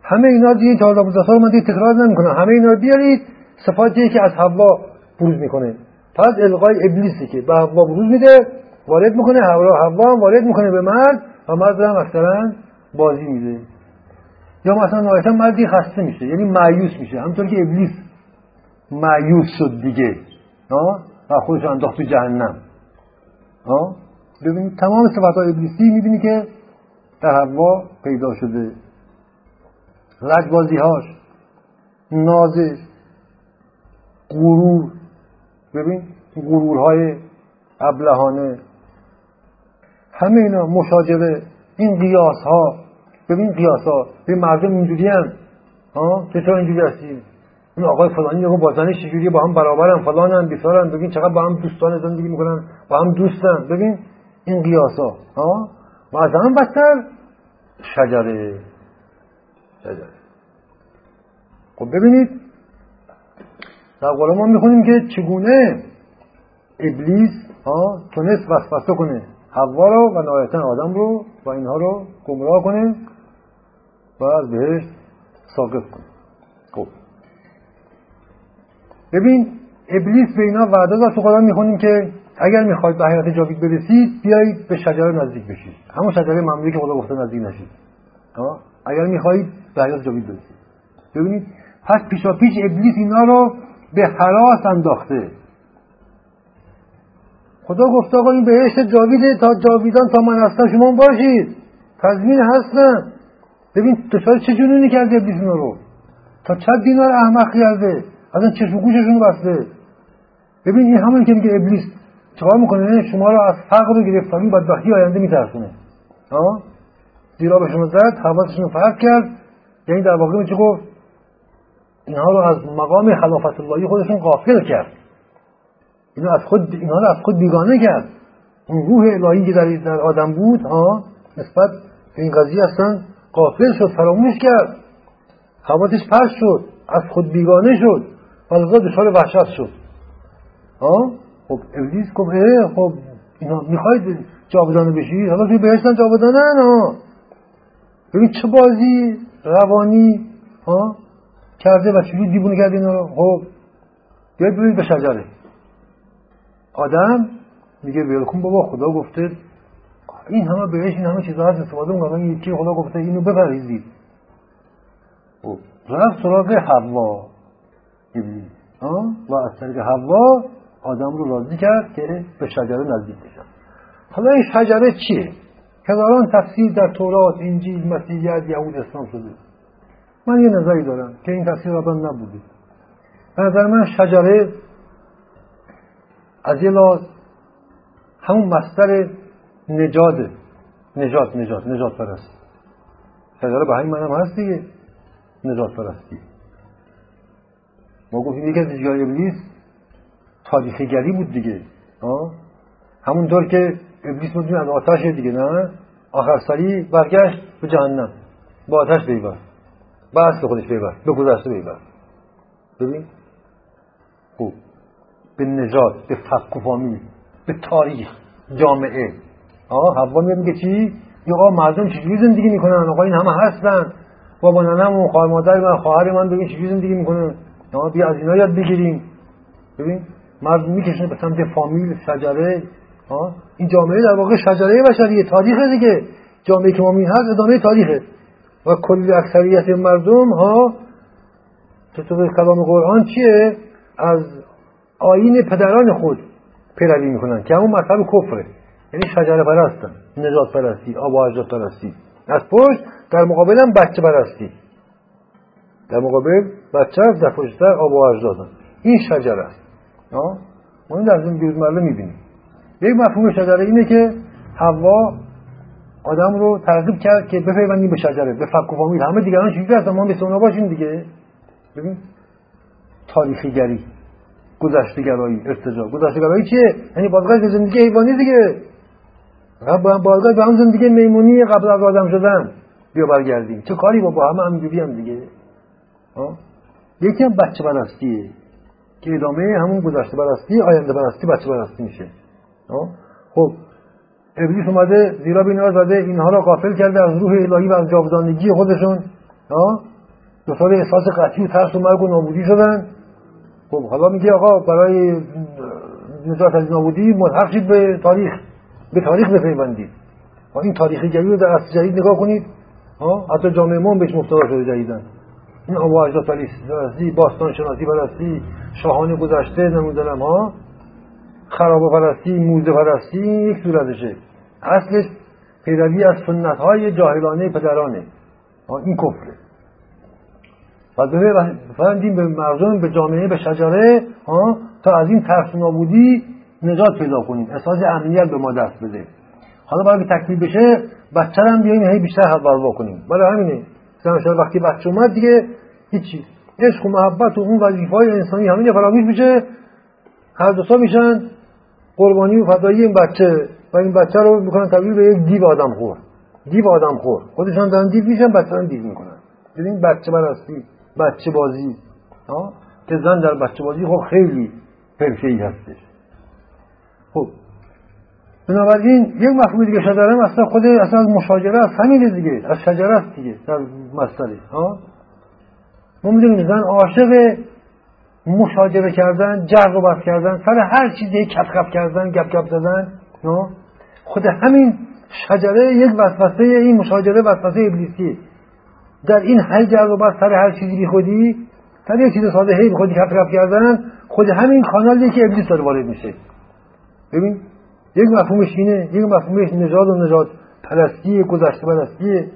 همه اینا دیگه تا حالا رو من دیگه تکرار نمی‌کنم همه اینا بیارید. صفاتی که از حوا بروز می‌کنه. پس القای ابلیسی که به حوا بروز میده وارد می‌کنه. حوا حوا هم وارد می‌کنه به مرد و مرد هم اکثرا بازی میده. یا مثلا نهایتا مردی خسته میشه. یعنی معیوس میشه. همطور که ابلیس معیوس شد دیگه. و خودش انداخت تو جهنم. ببینید تمام صفات های ابلیسی می‌بینی که در حوا پیدا شده. لجبازی هاش نازش غرور. ببین غرورهای ابلهانه. همه اینا مشاجره. این قیاس ها ببین قیاس ها به مردم اینجوری هم ها؟ چطور اینجوری هستی این آقای فلانی یهو با زنش با هم برابرن. فلانن بیسارن. ببین چقدر با هم دوستان زندگی می‌کنن. با هم دوستن. ببین این قیاس ها؟ و از هم بدتر شجره. شجره. خب ببینید در قول ما می‌خونیم که چگونه ابلیس ها تونست وسوسه کنه. حوا رو و نهایتا آدم رو و اینها رو گمراه کنه و از بهش ساقط کنه. خب. ببین ابلیس به اینا وعده داد. تو قرآن می‌خونیم که اگر می‌خواید به حیات جاوید برسید بیایید به شجره نزدیک بشید. همون شجره ممنوعی که خدا گفته نزدیک نشید. اگر می‌خواهید به حیات جاوید برسید. ببینید پس پیشا پیش ابلیس اینا رو به حراس انداخته. خدا گفته آقا این بهشت جاویده تا جاویدان تا من هستم شما باشید. تضمین هستن ببین دچار چه جنونی کرده ابلیس اینا رو؟ تا چند دینار احمق کرده؟ اصلا چشم گوششون بسته. ببین این همون که میگه ابلیس چکار می‌کنه شما رو از فقر و گرفتاری بدبختی آینده میترسونه. ها زیرا به شما زد حواسشون فرق کرد. یعنی در واقع میشه گفت؟ اینها رو از مقام خلافت اللهی خودشون غافل کرد. اینا از خود اینها رو از خود بیگانه کرد. اون روح الهی که در, در آدم بود ها نسبت به این قضیه اصلا غافل شد فراموش کرد. حواسش پس شد از خود بیگانه شد و دچار وحشت شد. ها؟ خب ابلیس گفت خب اینا می‌خواید جاودانه بشید حالا توی بهشتن جاودانه ها. ببین چه بازی روانی ها؟ کرده و چجوری دیوونه کرده اینا رو؟ خب بیاید ببینید به شجره. آدم میگه ولکن بابا خدا گفته. این همه بهش این همه چیزا هست استفاده می‌کنن یکی خدا گفته اینو بپریزید خب رفت سراغ حوا. و از طریق حوا آدم رو راضی کرد که به شجره نزدیک بشن حالا این شجره چیه؟ هزاران تفسیر در تورات انجیل مسیحیت یهود اسلام شده. من یه نظری دارم که این تفسیر را نبوده. به نظر من شجره از یه لاز همون مستر نجاده نجات نجات نجات پرست شجره به همین منم هست دیگه. نجات پرستی. ما گفتیم یکی از ابلیس تاریخگری بود دیگه. همونطور که ابلیس می‌دونی از آتش دیگه نه؟ آخر سری برگشت به جهنم. با آتش بس به خودش بیبر به گذشته بیبر ببین. خوب. به نجات به فق و فامیل به تاریخ جامعه. آقا حوا میگه چی؟ یا آقا مردم چجوری زندگی می‌کنن؟ آقا این همه هستن. بابا ننم و خواهر مادر من خواهر من ببین چجوری زندگی می‌کنن؟ آقا بیا از اینا یاد بگیریم. ببین. مردم می‌کشن به سمت فامیل شجره این جامعه در واقع شجره بشریه تاریخه دیگه. جامعه که ما می هست ادامه تاریخه. و کلی اکثریت مردم ها؟ طور کلام قرآن چیه؟ از آین پدران خود پیروی می‌کنن که همون مطلب کفره. یعنی شجره پرستن نجات پرستی آب و پرستی. از پشت در مقابل هم بچه پرستی. در مقابل بچه در پشتر آب و اجدادن این شجره است. ما این در زندگی روزمره می‌بینیم. یک مفهوم شجره اینه که حوا آدم رو ترغیب کرد که بپیوندیم به شجره به فک و فامیل. همه دیگران چیزی هستن؟ ما مثل اونا باشیم دیگه. ببین تاریخی گری گذشته گرایی ارتجا گذشته گرایی چیه؟ یعنی بازگشت زندگی حیوانی دیگه. بازگشت به هم زندگی میمونی قبل از آدم شدن. بیا برگردیم. چه کاری؟ با با همه همینجوری هم دیگه. یکی هم بچه که ادامه همون گذشته برستی آینده برستی بچه برستی میشه. خب ابلیس اومده زیرا بینا زده اینها را قافل کرده از روح الهی و از جاودانگی خودشون. دچار احساس قطعی و ترس و مرگ و نابودی شدن. خب حالا میگه آقا برای نجات از نابودی ملحق شید به تاریخ به تاریخ بپیوندید. این تاریخی گری رو در اصل جدید نگاه کنید. حتی جامعه ما بهش مفترا شده جدیدن. این اجداد پرستی باستان شناسی پرستی شاهان گذشته نمی‌دونم ها. خرابه پرستی موزه پرستی یک صورتشه. اصلش پیروی از سنت های جاهلانه پدرانه. این کفره. و بفهمدیم به مردم به جامعه به شجره تا از این ترس نابودی نجات پیدا کنیم. احساس امنیت به ما دست بده. حالا برای تکمیل بشه بچه هم بیاییم هی بیشتر حول کنیم برای همینه. مثلا وقتی بچه اومد دیگه هیچی. عشق و محبت و اون وظیفه های انسانی همین فرامیز میشه. هر دو میشن. قربانی و فدایی این بچه. و این بچه رو می‌کنن تبدیل به یک دیو آدم خور. دیو آدم خور. خودشان دارن دیو میشن بچه هم دیو می‌کنن. ببین بچه برستی بچه بازی. که زن در بچه بازی خب خیلی ای هستش. خب. بنابراین یک مفهوم دیگه شجره اصلا خود اصلا از مشاجره است. همینه دیگه. از شجره است دیگه. در مسئله ها؟ ما می‌دونیم زن عاشق مشاجره کردن جر و بس کردن سر هر چیزی کف کف کردن گپ گپ زدن خود همین شجره یک وسوسه این مشاجره وسوسه ابلیسیه در این هی جر و بس سر هر چیزی بی خودی سر یک چیز ساده هی خودی کف کف کردن خود همین کانالیه که ابلیس داره وارد میشه. ببین یک مفهومش اینه یک مفهومش نجات و نجات پرستی گذشته پرستی.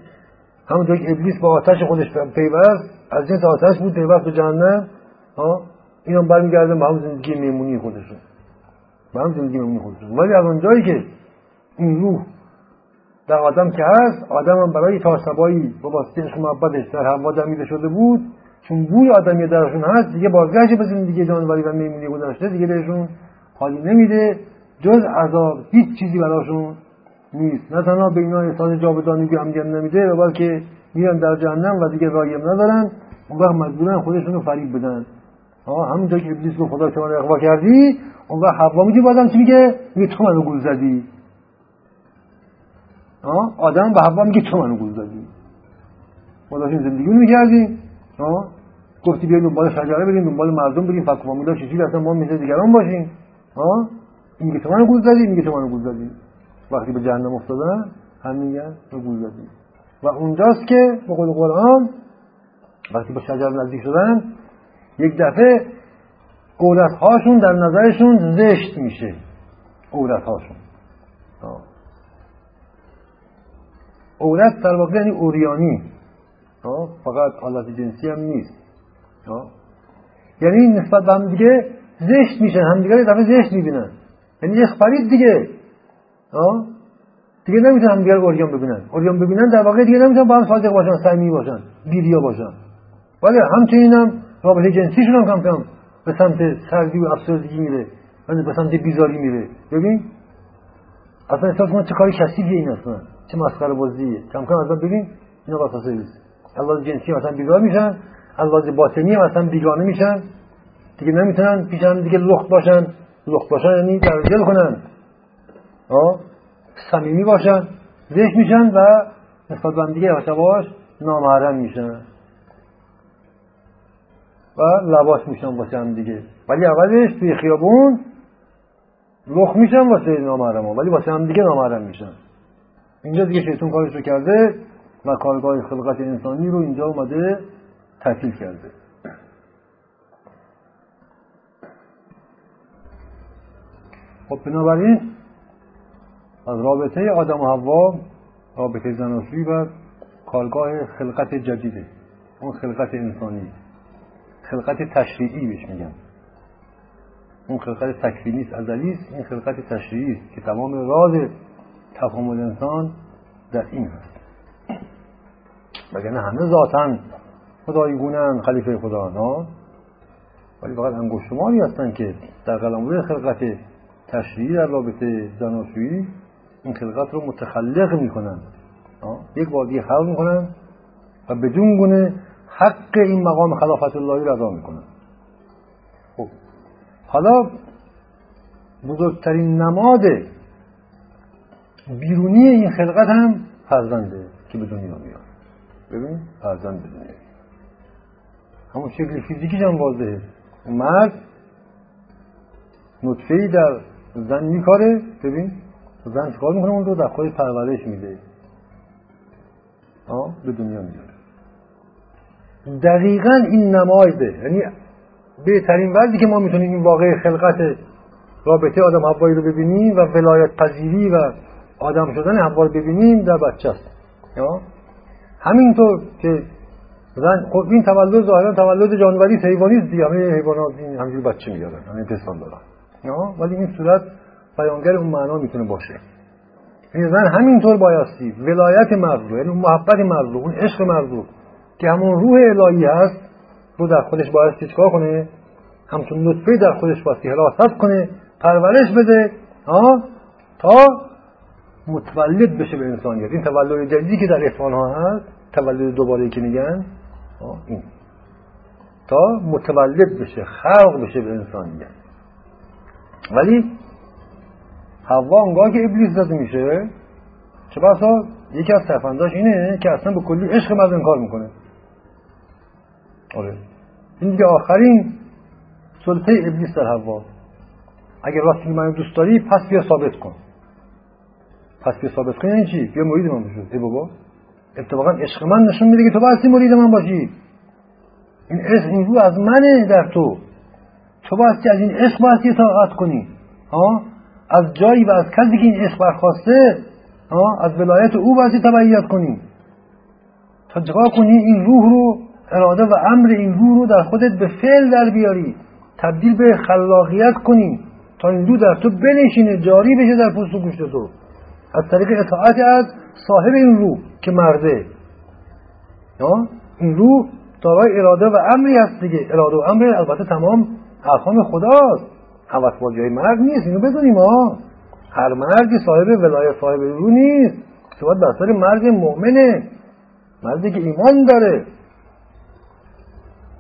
همونطور که ابلیس با آتش خودش پیوست از جنس آتش بود پیوست به جهنم. ها؟ اینا برمیگردن به هم زندگی میمونی خودشون به هم زندگی میمونی خودشون ولی از اونجایی که این روح در آدم که هست آدم هم برای تاسبایی با واسطه عشق محبتش در هوا دمیده شده بود. چون بوی آدمی درشون هست دیگه بازگشت به زندگی جانوری و میمونی گذاشته دیگه بهشون حالی نمیده. جز عذاب هیچ چیزی براشون نیست. نه تنها به اینا احساس جاودانگی هم نمیده و بلکه میرن در جهنم و دیگه رایم ندارن. اون وقت مجبورن خودشون رو فریب بدن. آه همون جایی که ابلیس رو خدا شما رو اقوا کردی اون وقت حوا میگه بازم چی میگه؟ میگه تو منو گول زدی. آدم به حوا میگه تو منو گول زدی. ما داشتیم زندگی می‌کردیم آه گفتی بیاین دنبال شجره بریم دنبال مردم بریم فکر فامیلا چجوری اصلا ما مثل دیگران باشیم؟ میگه تو منو گول زدی میگه تو منو گول زدی. وقتی به جهنم افتادن هم میگن زدی و اونجاست که به قول قرآن وقتی به شجر نزدیک شدن یک دفعه قولت هاشون در نظرشون زشت میشه. قولت هاشون عورت در واقع یعنی اوریانی. فقط حالت جنسی هم نیست. یعنی نسبت به هم دیگه زشت میشن. هم دیگه دفعه زشت می‌بینن. یعنی یک فرید دیگه. دیگه نمی‌تونن هم دیگه اوریان ببینن. اوریان ببینن در واقع دیگه نمی‌تونن با هم صادق باشن سعی باشن بیریا باشن. ولی همچنین هم رابطه جنسیشون هم کم کم به سمت سردی و افسردگی میره من به سمت بیزاری میره. ببین؟ اصلا احساس کنه چه کاری کثیفیه این اصلا. چه مسخره بازیه. کم کم اصلا ببین اینا واسه نیست. از جنسی مثلا بیزار میشن از باطنی مثلا بیگانه میشن. دیگه نمی‌تونن پیش دیگه لخت باشن. لخت باشن یعنی در دل کنن. صمیمی باشن زشت میشن و نسبت به دیگه باش نامحرم میشن. و لباس میشن واسه هم دیگه. ولی اولش توی خیابون لخ میشن واسه نامحرم ولی واسه هم دیگه نامحرم میشن. اینجا دیگه شیطون کارش رو کرده و کارگاه خلقت انسانی رو اینجا اومده تعطیل کرده. خب بنابراین از رابطه آدم و حوا رابطه زناشویی و کارگاه خلقت جدیده. اون خلقت انسانی. خلقت تشریعی بهش میگن. اون خلقت تکوینی است ازلی است. این خلقت تشریعی است که تمام راز تکامل انسان در این هست وگرنه همه ذاتا خدایی گونن خلیفه خدا نه؟ ولی فقط انگشتمانی هستن که در قلمرو خلقت تشریعی در رابطه زناشویی این خلقت رو متخلق می‌کنن. یک بار خلق می‌کنن و بدون گونه حق این مقام خلافت اللهی رو ادا می‌کنن. خب. حالا بزرگترین نماد بیرونی این خلقت هم فرزنده که به دنیا میاد. ببین؟ فرزند به دنیا. همون شکل فیزیکیش هم واضحه. مرد نطفه در زن میکاره. ببین؟ زن چکار می‌کنه اون رو در خود پرورش میده. به دنیا میاره دقیقا این نمایده یعنی بهترین وضعی که ما می‌تونیم این واقع خلقت رابطه آدم حوایی رو ببینیم و ولایت پذیری و آدم شدن حوا رو ببینیم در بچه است. همینطور که زن خب این تولد ظاهرا تولد جانوری حیوانی است دیگه. همه حیوانات این همینجوری بچه میارن همین پستان دارن. ولی این صورت بیانگر اون معنا می‌تونه باشه. این زن همینطور بایستی ولایت مرد یعنی محبت مرد اون عشق مرد که همون روح الهی هست رو در خودش بایستی چکار کنه؟ همچون نطفه در خودش بایستی حراست کنه پرورش بده تا متولد بشه به انسانیت. این تولد جدیدی که در احسان ها هست تولد دوباره که میگن این. تا متولد بشه خلق بشه به انسانیت. ولی حوا اونگاه که ابلیس زده میشه. چه بسا؟ یکی از سرفنداش اینه که اصلا به کلی عشق مرد انکار می‌کنه. آره. این دیگه آخرین سلطه ابلیس در حوا. اگر راستی من دوست داری پس بیا ثابت کن. پس بیا ثابت کن یعنی چی؟ بیا مرید من بشو. ای بابا. اتفاقا عشق من نشون میده که تو بایستی مرید من باشی. این عشق این رو از منه در تو. تو بایستی از این عشق بایستی اطاعت کنی. ها؟ از جایی و از کسی که این عشق برخواسته از ولایت او بایستی تبعیت کنی. تا چکار کنی؟ این روح رو اراده و امر این روح رو در خودت به فعل در بیاری. تبدیل به خلاقیت کنی. تا این روح در تو بنشینه جاری بشه در پوست و گوشت تو. از طریق اطاعت از صاحب این روح که مرده. این روح دارای اراده و امری هست دیگه. اراده و امر البته تمام ارکان خداست. حوث بازی های مرد نیست. اینو بدونیم ها هر مردی صاحب ولایت صاحب رو نیست. باید بستر مرد مؤمنه. مردی که ایمان داره.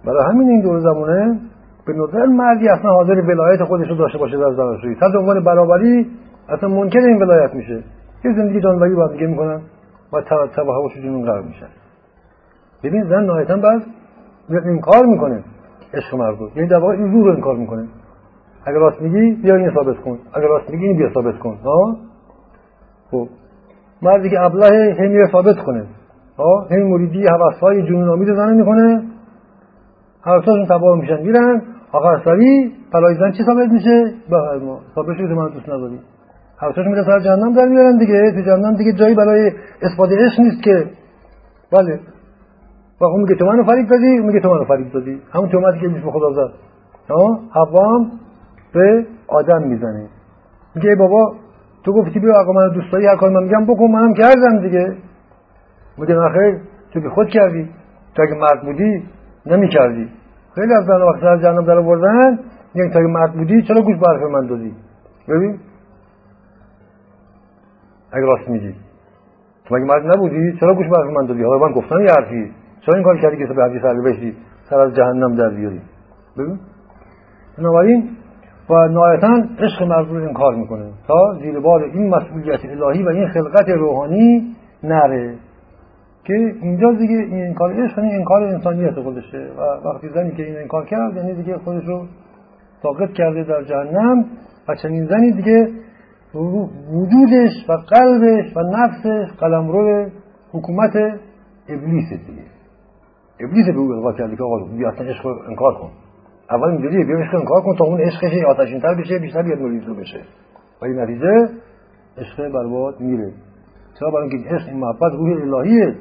برای همین این دور زمانه به نظر مردی اصلا حاضر ولایت خودش رو داشته باشه در زناشویی تحت عنوان برابری اصلا ممکن این ولایت میشه. یه زندگی جانوری با دیگه می‌کنن. و تبع هواش جنون قرار میشن. ببین زن نهایتا بعد انکار می‌کنه. عشق مردو یعنی در واقع این رو انکار می‌کنه. اگر راست میگی بیا این ثابت کن. اگر راست میگی این بیا ثابت کن. ها؟ خب. مردی که ابله همیه ثابت کنه. ها؟ همین مریدی حواسهای جنون آمید زنه می‌کنه هر تاشون تباه میشن میرن. آخر سری پلای زن چی ثابت میشه؟ به ما ثابت شده من دوست نداری. هر تاشون میره سر جهنم در میارن دیگه. تو جهنم دیگه جایی برای اثبات عشق نیست که. بله. و اون میگه تو منو فریب دادی میگه تو منو فریب دادی. همون تهمتی که به خدا زد ها؟ حوام به آدم می‌زنه. میگه بابا تو گفتی بیا آقا من دوست هر کاری من میگم بکن منم کردم دیگه. میگه نخیر تو که خود کردی. تو اگه مرد بودی نمی کردی خیلی از زن وقتی از جهنم در آوردن یعنی تا مرد بودی چرا گوش به حرف من دادی؟ ببین. اگه راست میگی. تو مگه مرد نبودی چرا گوش به حرف من دادی؟ حالا من گفتم یه حرفی. چرا این کار کردی که به سر بشی؟ سر از جهنم در بیاری. ببین. بنابراین و نهایتا عشق مرد رو انکار می‌کنه. تا زیر بار این مسئولیت الهی و این خلقت روحانی نره. که اینجا دیگه این انکار عشق این انکار انسانیت خودشه. و وقتی زنی که این انکار کرد یعنی دیگه خودش رو ساقط کرده در جهنم و چنین زنی دیگه وجودش و قلبش و نفسش قلمرو حکومت ابلیس دیگه. ابلیس به او القا کرده که آقا بیا اصلا عشق انکار کن. اول اینجوریه بیا عشق انکار کن تا اون عشقش آتشین تر بشه بیشتر بیاد مریض بشه و این نتیجه عشق برباد میره چرا برای اینکه عشق محبت روح الهیه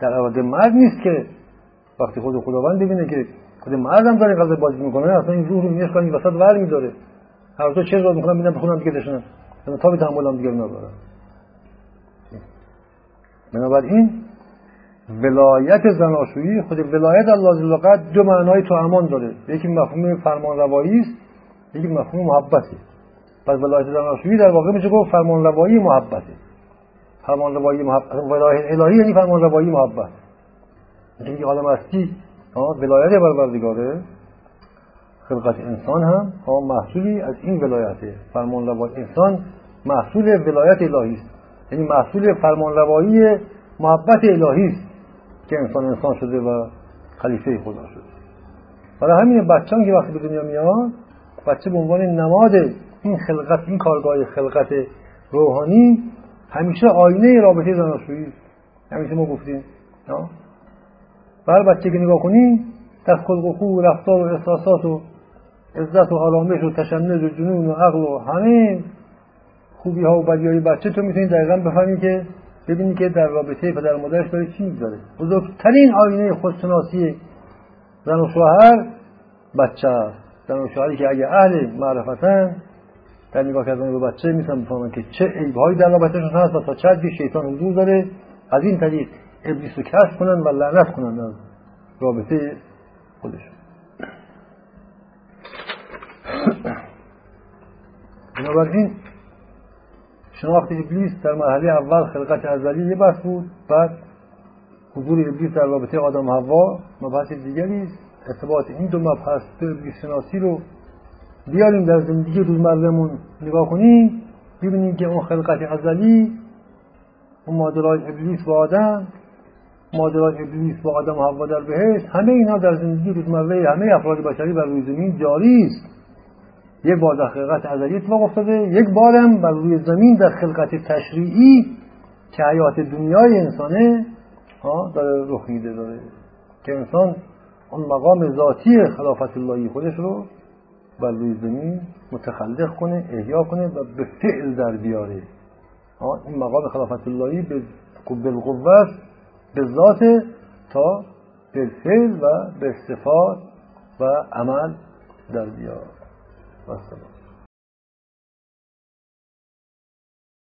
در عوض مرد نیست که وقتی خود خداوند ببینه که خود مردم داره قلب بازی می‌کنه اصلا این روح رو میشه این وسط ور میداره هر دو چه رو می‌کنم میدم بخونم دیگه دشنم تا به تحملم دیگه ندارم بنابراین ولایت زناشویی خود ولایت الله لغت دو معنای تو امان داره. یکی مفهوم فرمان روایی است یکی مفهوم محبته پس ولایت زناشویی در واقع میشه گفت فرمان روایی محبته فرمان روایی محبت ولایت الهی یعنی فرمان روایی محبت. اینکه عالم هستی ولایت پروردگاره. خلقت انسان هم محصولی از این ولایته. فرمان روایی انسان محصول ولایت الهی است. یعنی محصول فرمان روایی محبت الهی است. که انسان انسان شده و خلیفه خدا شده. برای همین بچه‌ها که وقتی به دنیا میاد بچه به عنوان نماد این خلقت این کارگاه خلقت روحانی همیشه آینه رابطه زناشویی همیشه ما گفتیم بر بچه که نگاه کنی در خلق و خو رفتار و احساسات و عزت و آرامش و تشنج و جنون و عقل و همه خوبی ها و بدی های بچه تو می‌تونی دقیقا بفهمی که ببینی که در رابطه پدر مادرش داره چی می‌گذاره. بزرگترین آینه خودشناسی زن و شوهر بچه است. زن و شوهری که اگه اهل معرفتن در نگاه کردن به بچه می‌تونن بفهمن که چه عیبهایی در رابطهشون هست و تا چه حدی شیطان حضور داره. از این طریق ابلیس رو کشف کنن و لعنت کنن از رابطه خودشون. بنابراین شناخت ابلیس در مرحله اول خلقت ازلی یه بحث بود بعد حضور ابلیس در رابطه آدم و حوا مبحث دیگری است. ارتباط این دو مبحث دو ابلیس شناسی رو بیاریم در زندگی روزمرهمون نگاه کنیم ببینیم که اون خلقت ازلی اون مادرای ابلیس با آدم مادرای ابلیس با آدم و حوا در بهشت همه اینا در زندگی روزمره همه افراد بشری بر روی زمین جاری است. یک بار در خلقت ازلی اتفاق افتاده. یک بارم بر روی زمین در خلقت تشریعی که حیات دنیای انسانه داره رخ میده داره. که انسان اون مقام ذاتی خلافت اللهی خودش رو بر روی زمین متخلق کنه احیا کنه و به فعل در بیاره. این مقام خلافت اللهی به بالقوت به ذات تا به فعل و به صفات و عمل در بیار. والسلام